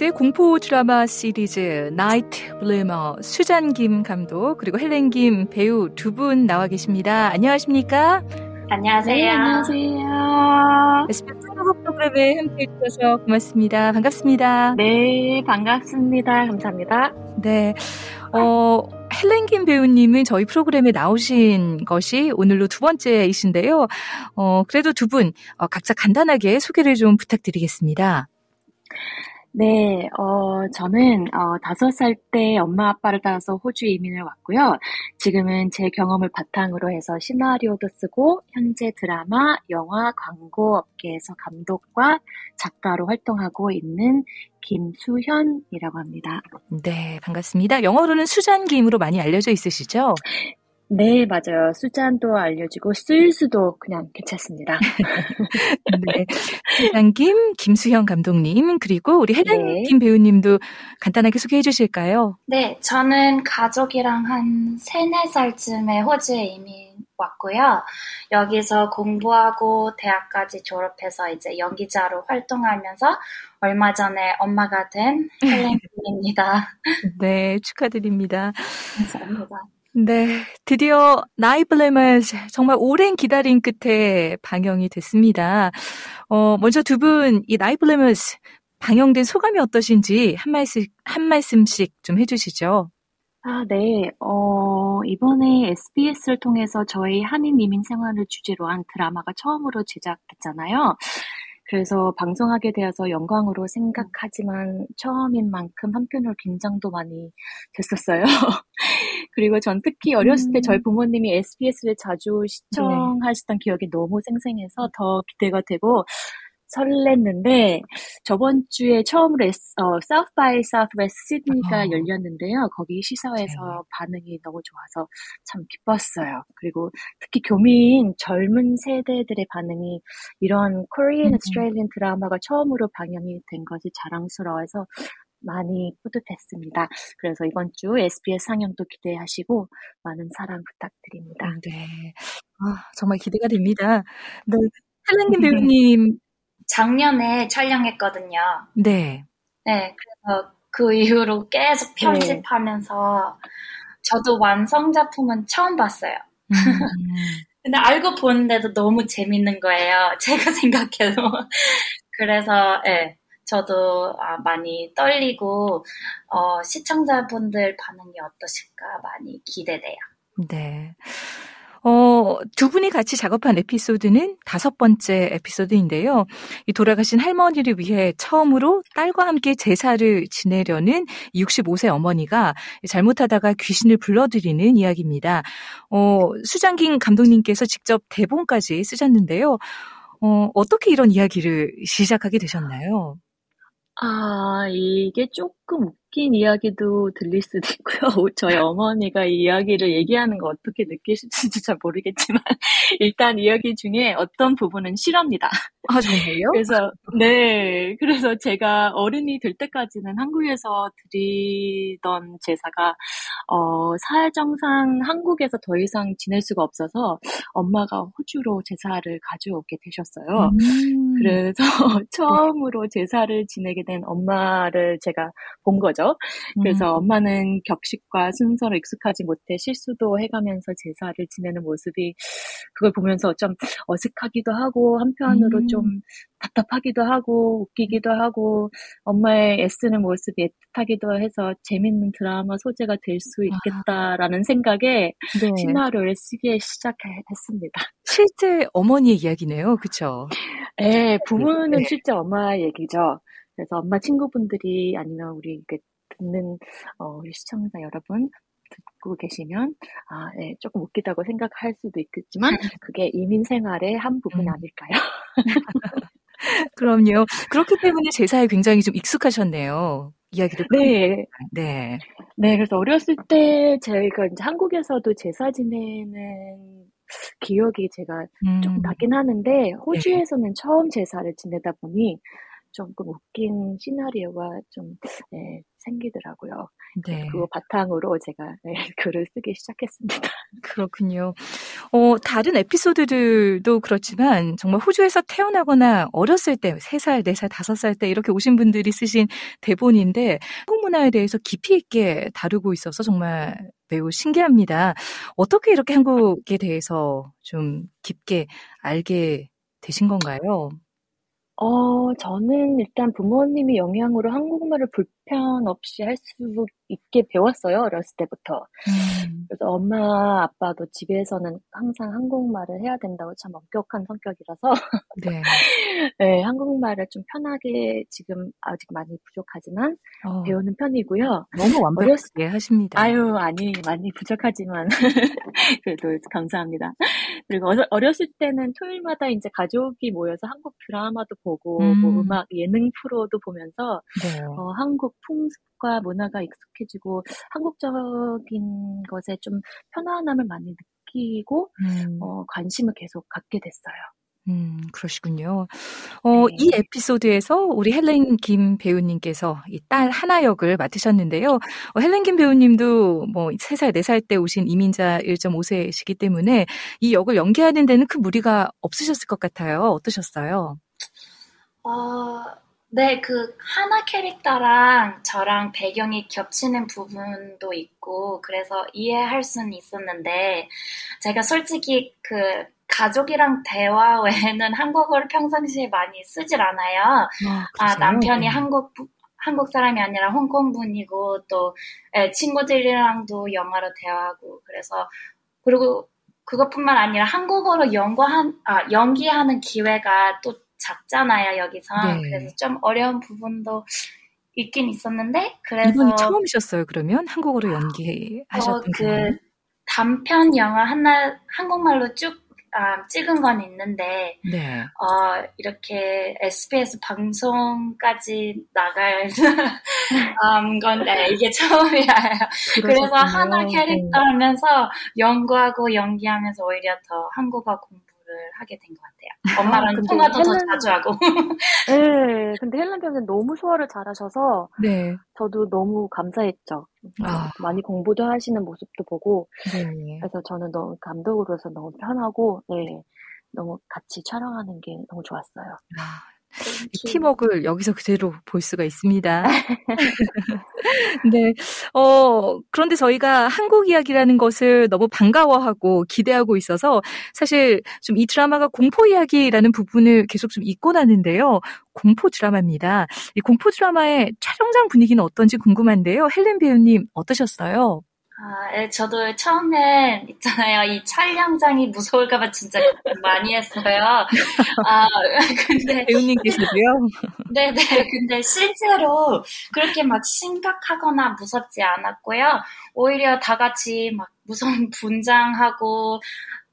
SBS의 공포 드라마 시리즈 나이트 블레머 수잔 김 감독 그리고 헬렌 김 배우 두 분 나와 계십니다. 안녕하십니까? 안녕하세요. 네, 안녕하세요. SBS 한국어 프로그램에 함께해 주셔서 고맙습니다. 반갑습니다. 네, 반갑습니다. 감사합니다. 네. 어, 헬렌 김 배우님은 저희 프로그램에 나오신 것이 오늘로 두 번째이신데요. 어, 그래도 두 분, 어, 각자 간단하게 소개를 좀 부탁드리겠습니다. 네, 어, 저는, 어, 다섯 살때 엄마 아빠를 따라서 호주 이민을 왔고요. 지금은 제 경험을 바탕으로 해서 시나리오도 쓰고, 현재 드라마, 영화, 광고 업계에서 감독과 작가로 활동하고 있는 김수현이라고 합니다. 네, 반갑습니다. 영어로는 수잔 김으로 많이 알려져 있으시죠? 네, 맞아요. 수잔도 알려주고 수일수도 그냥 괜찮습니다. 네. 수잔김, 김수현 감독님, 그리고 우리 헬렌 네. 김 배우님도 간단하게 소개해 주실까요? 네, 저는 가족이랑 한 3, 4살쯤에 호주에 이민 왔고요. 여기서 공부하고 대학까지 졸업해서 이제 연기자로 활동하면서 얼마 전에 엄마가 된 헬렌 김입니다. 네, 축하드립니다. 감사합니다. 네, 드디어 나이 블레머스 정말 오랜 기다림 끝에 방영이 됐습니다. 어, 먼저 두 분 이 나이 블레머스 방영된 소감이 어떠신지 한 말씀 한 말씀씩 좀 해주시죠. 아, 네. 어, 이번에 SBS를 통해서 저희 한인 이민 생활을 주제로 한 드라마가 처음으로 제작됐잖아요. 그래서 방송하게 되어서 영광으로 생각하지만 처음인 만큼 한편으로 긴장도 많이 됐었어요. 그리고 전 특히 어렸을 때 저희 음. 부모님이 SBS를 자주 시청하시던 네. 기억이 너무 생생해서 더 기대가 되고 설렜는데 저번 주에 처음으로 어, South by Southwest 시드니가 어. 열렸는데요. 거기 시사회에서 네. 반응이 너무 좋아서 참 기뻤어요. 그리고 특히 교민 젊은 세대들의 반응이 이런 Korean Australian 드라마가 처음으로 방영이 된 것이 자랑스러워서 많이 뿌듯했습니다. 그래서 이번 주 SBS 상영도 기대하시고 많은 사랑 부탁드립니다. 네. 아, 정말 기대가 됩니다. 네. 헬렌님 배우님. 작년에 촬영했거든요. 네. 네. 그래서 그 이후로 계속 네. 편집하면서 네. 저도 완성작품은 처음 봤어요. 음. 근데 알고 보는데도 너무 재밌는 거예요. 제가 생각해도. 그래서, 예. 네. 저도 아, 많이 떨리고 어, 시청자분들 반응이 어떠실까 많이 기대돼요. 네. 어, 두 분이 같이 작업한 에피소드는 다섯 번째 에피소드인데요. 이 돌아가신 할머니를 위해 처음으로 딸과 함께 제사를 지내려는 65세 어머니가 잘못하다가 귀신을 불러들이는 이야기입니다. 어, 수장긴 감독님께서 직접 대본까지 쓰셨는데요. 어, 어떻게 이런 이야기를 시작하게 되셨나요? 아, 이게 조금 웃긴 이야기도 들릴 수도 있고요. 저희 어머니가 이 이야기를 얘기하는 거 어떻게 느끼실지 잘 모르겠지만 일단 이야기 중에 어떤 부분은 실합니다. 아 정말요? 그래서 네, 그래서 제가 어른이 될 때까지는 한국에서 드리던 제사가 어, 사정상 한국에서 더 이상 지낼 수가 없어서 엄마가 호주로 제사를 가져오게 되셨어요. 음. 그래서 처음으로 제사를 지내게 된 엄마를 제가 본 거죠. 그래서 음. 엄마는 격식과 순서로 익숙하지 못해 실수도 해가면서 제사를 지내는 모습이 그걸 보면서 좀 어색하기도 하고 한편으로 음. 좀 답답하기도 하고 웃기기도 하고 엄마의 애쓰는 모습이 애틋하기도 해서 재밌는 드라마 소재가 될 수 있겠다라는 생각에 네. 시나리오를 쓰기 시작했습니다. 실제 어머니의 이야기네요, 그렇죠? 네, 부모는 네. 실제 엄마 얘기죠. 그래서 엄마 친구분들이 아니면 우리 듣는 어, 우리 시청자 여러분 듣고 계시면 아, 네, 조금 웃기다고 생각할 수도 있겠지만 그게 이민 생활의 한 부분 음. 아닐까요? 그럼요. 그렇기 때문에 제사에 굉장히 좀 익숙하셨네요. 이야기를. 네. 네. 네, 그래서 어렸을 때 제가 이제 한국에서도 제사 지내는 기억이 제가 음. 조금 나긴 하는데 네. 호주에서는 네. 처음 제사를 지내다 보니 조금 웃긴 시나리오가 좀 네, 생기더라고요. 네. 그거 바탕으로 제가 네, 글을 쓰기 시작했습니다. 그렇군요. 어, 다른 에피소드들도 그렇지만 정말 호주에서 태어나거나 어렸을 때 3살, 4살, 5살 때 이렇게 오신 분들이 쓰신 대본인데 한국 문화에 대해서 깊이 있게 다루고 있어서 정말 매우 신기합니다. 어떻게 이렇게 한국에 대해서 좀 깊게 알게 되신 건가요? 어 저는 일단 부모님의 영향으로 한국말을 불 편 없이 할 수 있게 배웠어요, 어렸을 때부터. 음. 그래서 엄마, 아빠도 집에서는 항상 한국말을 해야 된다고 참 엄격한 성격이라서 네. 네, 한국말을 좀 편하게 지금 아직 많이 부족하지만 어. 배우는 편이고요. 너무 완벽하게 하십니다. 아유, 아니, 많이 부족하지만 그래도 감사합니다. 그리고 어렸을 때는 토요일마다 이제 가족이 모여서 한국 드라마도 보고 뭐 음. 뭐 음악 예능 프로도 보면서 네. 어, 한국 풍습과 문화가 익숙해지고 한국적인 것에 좀 편안함을 많이 느끼고 음. 어, 관심을 계속 갖게 됐어요. 음, 그러시군요. 어, 네. 이 에피소드에서 우리 헬렌 김 배우님께서 이 딸 하나 역을 맡으셨는데요. 어, 헬렌 김 배우님도 뭐 3살, 4살 때 오신 이민자 1.5세시기 때문에 이 역을 연기하는 데는 큰 무리가 없으셨을 것 같아요. 어떠셨어요? 어, 네, 그 하나 캐릭터랑 저랑 배경이 겹치는 부분도 있고 그래서 이해할 수는 있었는데 제가 솔직히 그 가족이랑 대화 외에는 한국어를 평상시에 많이 쓰질 않아요. 아, 아 남편이 네. 한국 한국 사람이 아니라 홍콩 분이고 또 예, 친구들이랑도 영어로 대화하고 그래서 그리고 그것뿐만 아니라 한국어로 연구한 아 연기하는 기회가 또 작잖아요 여기서 네. 그래서 좀 어려운 부분도 있긴 있었는데 그래서 이분이 처음이셨어요 그러면 한국어로 연기하셨던 어, 그 단편 영화 하나 한국말로 쭉 아, 찍은 건 있는데 네. 어, 이렇게 SBS 방송까지 나갈 음, 건데 이게 처음이에요. 그래서 하나 캐릭터 하면서 연구하고 연기하면서 오히려 더 한국어 공부 하게 된 것 같아요. 엄마랑 아, 통화도 헬렌... 더 자주 하고. 네, 근데 헬렌 배우는 너무 소화를 잘하셔서 네. 저도 너무 감사했죠. 아. 많이 공부도 하시는 모습도 보고 네. 그래서 저는 너무 감독으로서 너무 편하고 네, 너무 같이 촬영하는 게 너무 좋았어요. 아. 팀워크를 여기서 그대로 볼 수가 있습니다. 네. 어, 그런데 저희가 한국 이야기라는 것을 너무 반가워하고 기대하고 있어서 사실 좀 이 드라마가 공포 이야기라는 부분을 계속 좀 잊고 나는데요. 공포 드라마입니다. 이 공포 드라마의 촬영장 분위기는 어떤지 궁금한데요. 헬렌 배우님 어떠셨어요? 아, 예, 저도 처음엔 있잖아요. 이 촬영장이 무서울까봐 진짜 많이 했어요. 아, 근데. 배우님께서도요? 네네. 근데 실제로 그렇게 막 심각하거나 무섭지 않았고요. 오히려 다 같이 막 무서운 분장하고,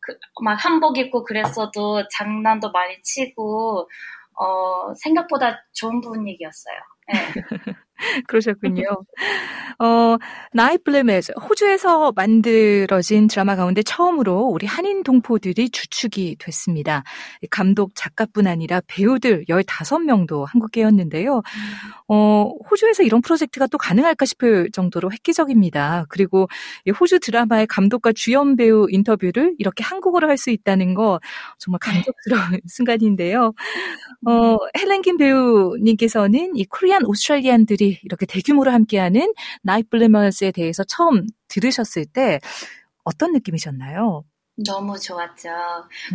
그, 막 한복 입고 그랬어도 장난도 많이 치고, 어, 생각보다 좋은 분위기였어요. 네. 그러셨군요. 어, 나이 블레메즈 호주에서 만들어진 드라마 가운데 처음으로 우리 한인 동포들이 주축이 됐습니다. 감독, 작가뿐 아니라 배우들 15명도 한국계였는데요. 어, 호주에서 이런 프로젝트가 또 가능할까 싶을 정도로 획기적입니다. 그리고 호주 드라마의 감독과 주연 배우 인터뷰를 이렇게 한국어로 할 수 있다는 거 정말 감격스러운 순간인데요. 어, 헬렌 김 배우님께서는 이 코리안 오스트랄리안들이 이렇게 대규모로 함께하는 나이트 블레머스에 대해서 처음 들으셨을 때 어떤 느낌이셨나요? 너무 좋았죠.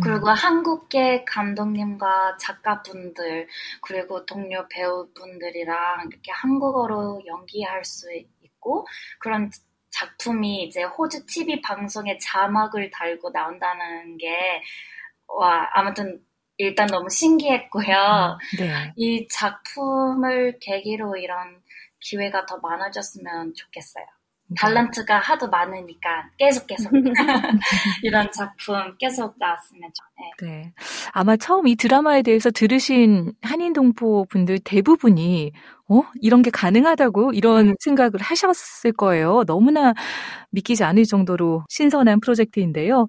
그리고 음. 한국계 감독님과 작가분들, 그리고 동료 배우분들이랑 이렇게 한국어로 연기할 수 있고, 그런 작품이 이제 호주 TV 방송에 자막을 달고 나온다는 게, 와, 아무튼 일단 너무 신기했고요. 음, 네. 이 작품을 계기로 이런 기회가 더 많아졌으면 좋겠어요. 탤런트가 하도 많으니까 계속 계속 이런 작품 계속 나왔으면 좋네. 네. 아마 처음 이 드라마에 대해서 들으신 한인 동포 분들 대부분이 어? 이런 게 가능하다고 이런 생각을 하셨을 거예요. 너무나 믿기지 않을 정도로 신선한 프로젝트인데요.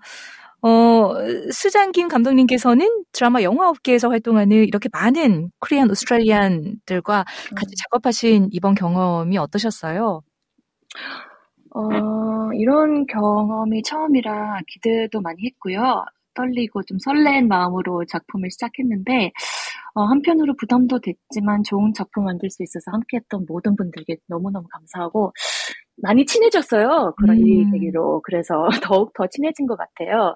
어, 수장김 감독님께서는 드라마 영화 업계에서 활동하는 이렇게 많은 코리안 오스트레일리안들과 같이 음. 작업하신 이번 경험이 어떠셨어요? 어, 이런 경험이 처음이라 기대도 많이 했고요. 떨리고 좀 설렌 마음으로 작품을 시작했는데, 어, 한편으로 부담도 됐지만 좋은 작품 만들 수 있어서 함께 했던 모든 분들께 너무너무 감사하고, 많이 친해졌어요. 그런 음. 이 계기로. 그래서 더욱 더 친해진 것 같아요.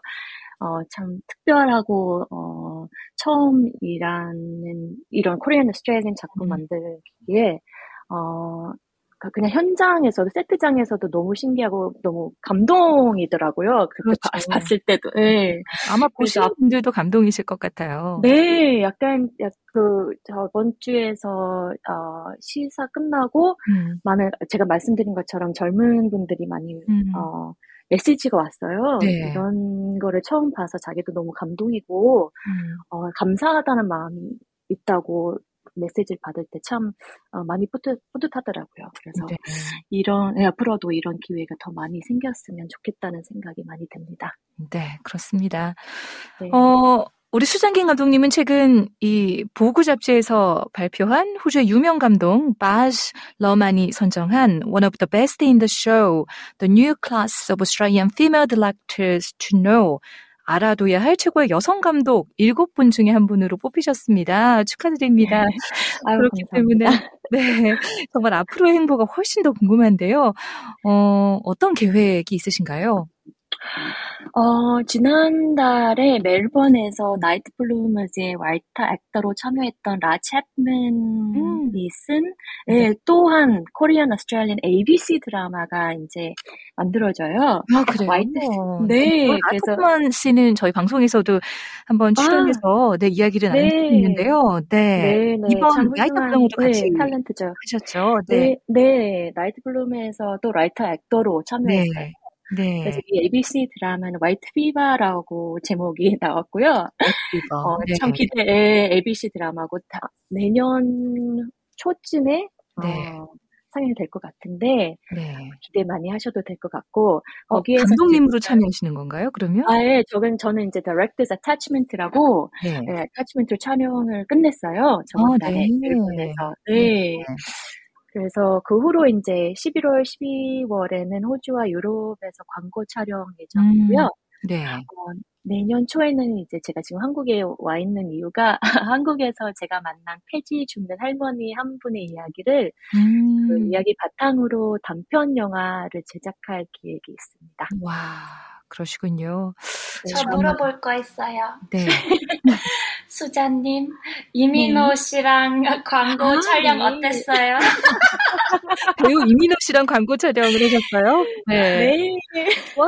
어, 참 특별하고, 어, 처음 일하는 이런 Korean Australian 작품 음. 만들기에, 어, 그러니까 그냥 현장에서도 세트장에서도 너무 신기하고 너무 감동이더라고요. 그렇게 그렇죠. 봤을 때도. 네. 아마 보시는 분들도 감동이실 것 같아요. 네, 약간 그 저번 주에서 어, 시사 끝나고 음. 많은 제가 말씀드린 것처럼 젊은 분들이 많이 음. 어, 메시지가 왔어요. 네. 이런 거를 처음 봐서 자기도 너무 감동이고 음. 어, 감사하다는 마음이 있다고 메시지를 받을 때참 어, 많이 뿌듯, 뿌듯하더라고요. 그래서 네. 이런 네, 앞으로도 이런 기회가 더 많이 생겼으면 좋겠다는 생각이 많이 듭니다. 네, 그렇습니다. 네. 어, 우리 수장긴 감독님은 최근 이 보그 잡지에서 발표한 호주의 유명 감독 바즈 러만이 선정한 One of the Best in the Show, The New Class of Australian Female Directors to Know 알아둬야 할 최고의 여성 감독 7분 중에 한 분으로 뽑히셨습니다. 축하드립니다. 네. 아유, 그렇기 감사합니다. 때문에 네, 정말 앞으로의 행보가 훨씬 더 궁금한데요. 어, 어떤 계획이 있으신가요? 어, 지난달에 멜번에서 Night Bloomers의 writer actor로 참여했던 Ra Chapman 쓴 네. 또한 Korean Australian ABC 드라마가 이제 만들어져요. 아, 그래요? White, 네. 그래서 Chapman 씨는 저희 방송에서도 한번 아. 출연해서 아, 네, 이야기를 네. 나눴는데요. 네. 네, 네. 이번 Night Bloomer도 같이 네, 탤런트죠. 하셨죠. 네. 네, 네. Night Bloomer에서 또 writer actor로 참여했어요. 네. 네. 그래서 이 ABC 드라마는 White Fever라고 제목이 나왔고요. 어, 네. 참 기대의 ABC 드라마고 다, 내년 초쯤에 네. 어, 상영이 될 것 같은데 네. 기대 많이 하셔도 될 것 같고 어, 거기에 감독님으로 참여하시는 건가요? 그러면? 아, 예, 저는 저는 이제 Directors Attachment라고 네. 예, Attachment 촬영을 끝냈어요. 저번 아, 달에 네. 일본에서. 네. 네. 그래서 그 후로 이제 11월, 12월에는 호주와 유럽에서 광고 촬영 예정이고요. 음, 네. 어, 내년 초에는 이제 제가 지금 한국에 와 있는 이유가 한국에서 제가 만난 폐지 죽는 할머니 한 분의 이야기를 음. 그 이야기 바탕으로 단편 영화를 제작할 계획이 있습니다. 와. 그러시군요. 네, 저 물어볼 거 있어요. 네. 수자님, 이민호 네. 씨랑 광고 아, 촬영 네. 어땠어요? 배우 이민호 씨랑 광고 촬영을 하셨어요? 네. 네. 와,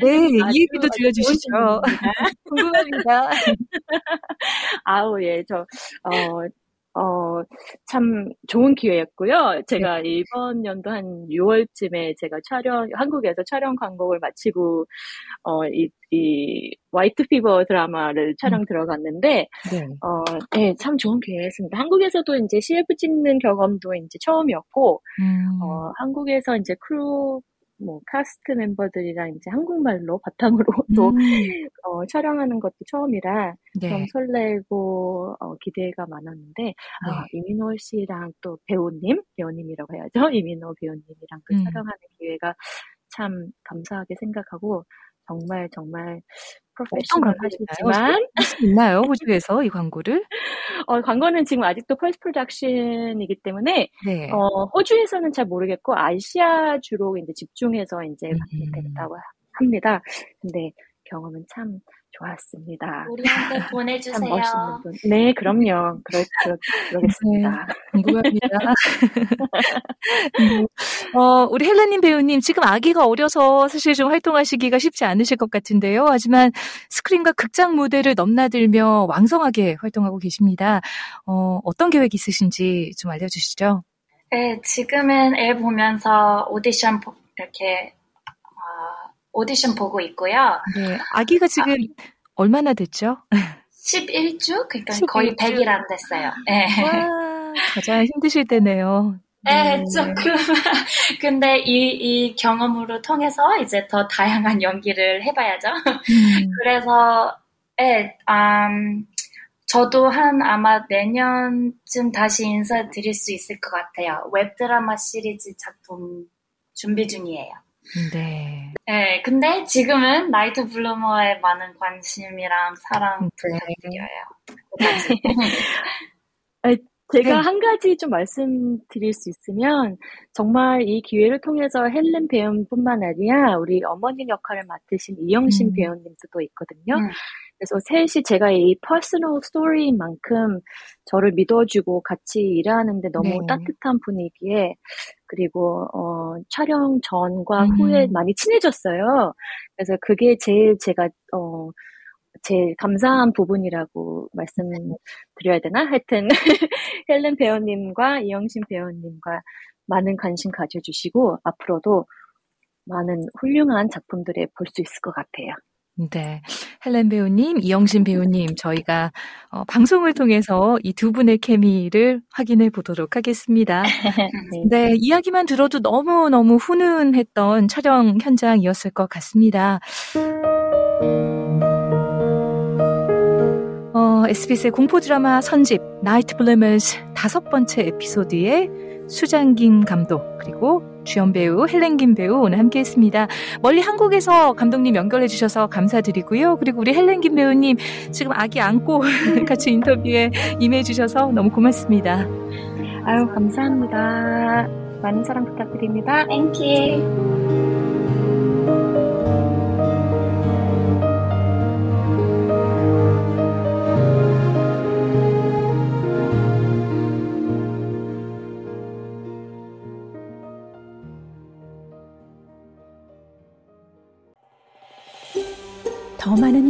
네. 이 얘기도 들려주시죠. 궁금합니다. 아우, 예. 저, 어, 어, 참 좋은 기회였고요. 제가 네. 이번 연도 한 6월쯤에 제가 촬영, 한국에서 촬영 광고를 마치고, 어, 이, 이, White Fever 드라마를 촬영 음. 들어갔는데, 네. 어, 네, 참 좋은 기회였습니다. 한국에서도 이제 CF 찍는 경험도 이제 처음이었고, 음. 어, 한국에서 이제 크루 뭐 cast 멤버들이랑 이제 한국말로 바탕으로 또 음. 어, 촬영하는 것도 처음이라 네. 좀 설레고 어, 기대가 많았는데 네. 어, 이민호 씨랑 또 배우님 배우님이라고 해야죠 이민호 배우님이랑 또 음. 촬영하는 기회가 참 감사하게 생각하고 정말 정말 프로페셔널 하시지만 있나요 호주에서 이 광고를? 어 광고는 지금 아직도 post production이기 때문에 네. 어 호주에서는 잘 모르겠고 아시아 주로 이제 집중해서 이제 음. 됐다고 합니다. 근데 경험은 참 좋았습니다. 우리한테 보내주세요. 네, 그럼요. 그러, 그러, 그러겠습니다. 네, 궁금합니다. 네. 어, 우리 헬레님 배우님, 지금 아기가 어려서 사실 좀 활동하시기가 쉽지 않으실 것 같은데요. 하지만 스크린과 극장 무대를 넘나들며 왕성하게 활동하고 계십니다. 어, 어떤 계획 있으신지 좀 알려주시죠. 네, 지금은 애 보면서 오디션 이렇게 어, 오디션 보고 있고요. 네, 아기가 지금 아, 얼마나 됐죠? 11주? 그러니까 11주. 거의 100일 안 됐어요. 네. 와, 가장 힘드실 때네요. 네, 네, 조금. 근데 이, 이 경험으로 통해서 이제 더 다양한 연기를 해봐야죠. 음. 그래서, 네, 음, 저도 한 아마 내년쯤 다시 인사드릴 수 있을 것 같아요. 웹드라마 시리즈 작품 준비 중이에요. 네. 네, 근데 지금은 Night Bloomer에 많은 관심이랑 사랑 부탁드려요. 제가 네. 한 가지 좀 말씀드릴 수 있으면 정말 이 기회를 통해서 헬렌 배우뿐만 아니라 우리 어머니 역할을 맡으신 이영신 음. 배우님도 또 있거든요. 음. 그래서 셋이 제가 이 personal story인 만큼 저를 믿어주고 같이 일하는데 너무 네. 따뜻한 분위기에 그리고 어, 촬영 전과 음. 후에 많이 친해졌어요. 그래서 그게 제일 제가 어, 제일 감사한 부분이라고 말씀드려야 되나? 하여튼 헬렌 배우님과 이영신 배우님과 많은 관심 가져주시고 앞으로도 많은 훌륭한 작품들을 볼 수 있을 것 같아요. 네. 헬렌 배우님, 이영신 배우님, 저희가 어, 방송을 통해서 이 두 분의 케미를 확인해 보도록 하겠습니다. 네. 네, 이야기만 들어도 너무너무 훈훈했던 촬영 현장이었을 것 같습니다. 어, SBS의 공포 드라마 선집 Night Bloomers 다섯 번째 에피소드의 수잔 김 감독 그리고 주연 배우 헬렌 김 배우 오늘 함께했습니다. 멀리 한국에서 감독님 연결해 주셔서 감사드리고요. 그리고 우리 헬렌 김 배우님 지금 아기 안고 같이 인터뷰에 임해 주셔서 너무 고맙습니다. 아유 감사합니다. 많은 사랑 부탁드립니다. Thank you.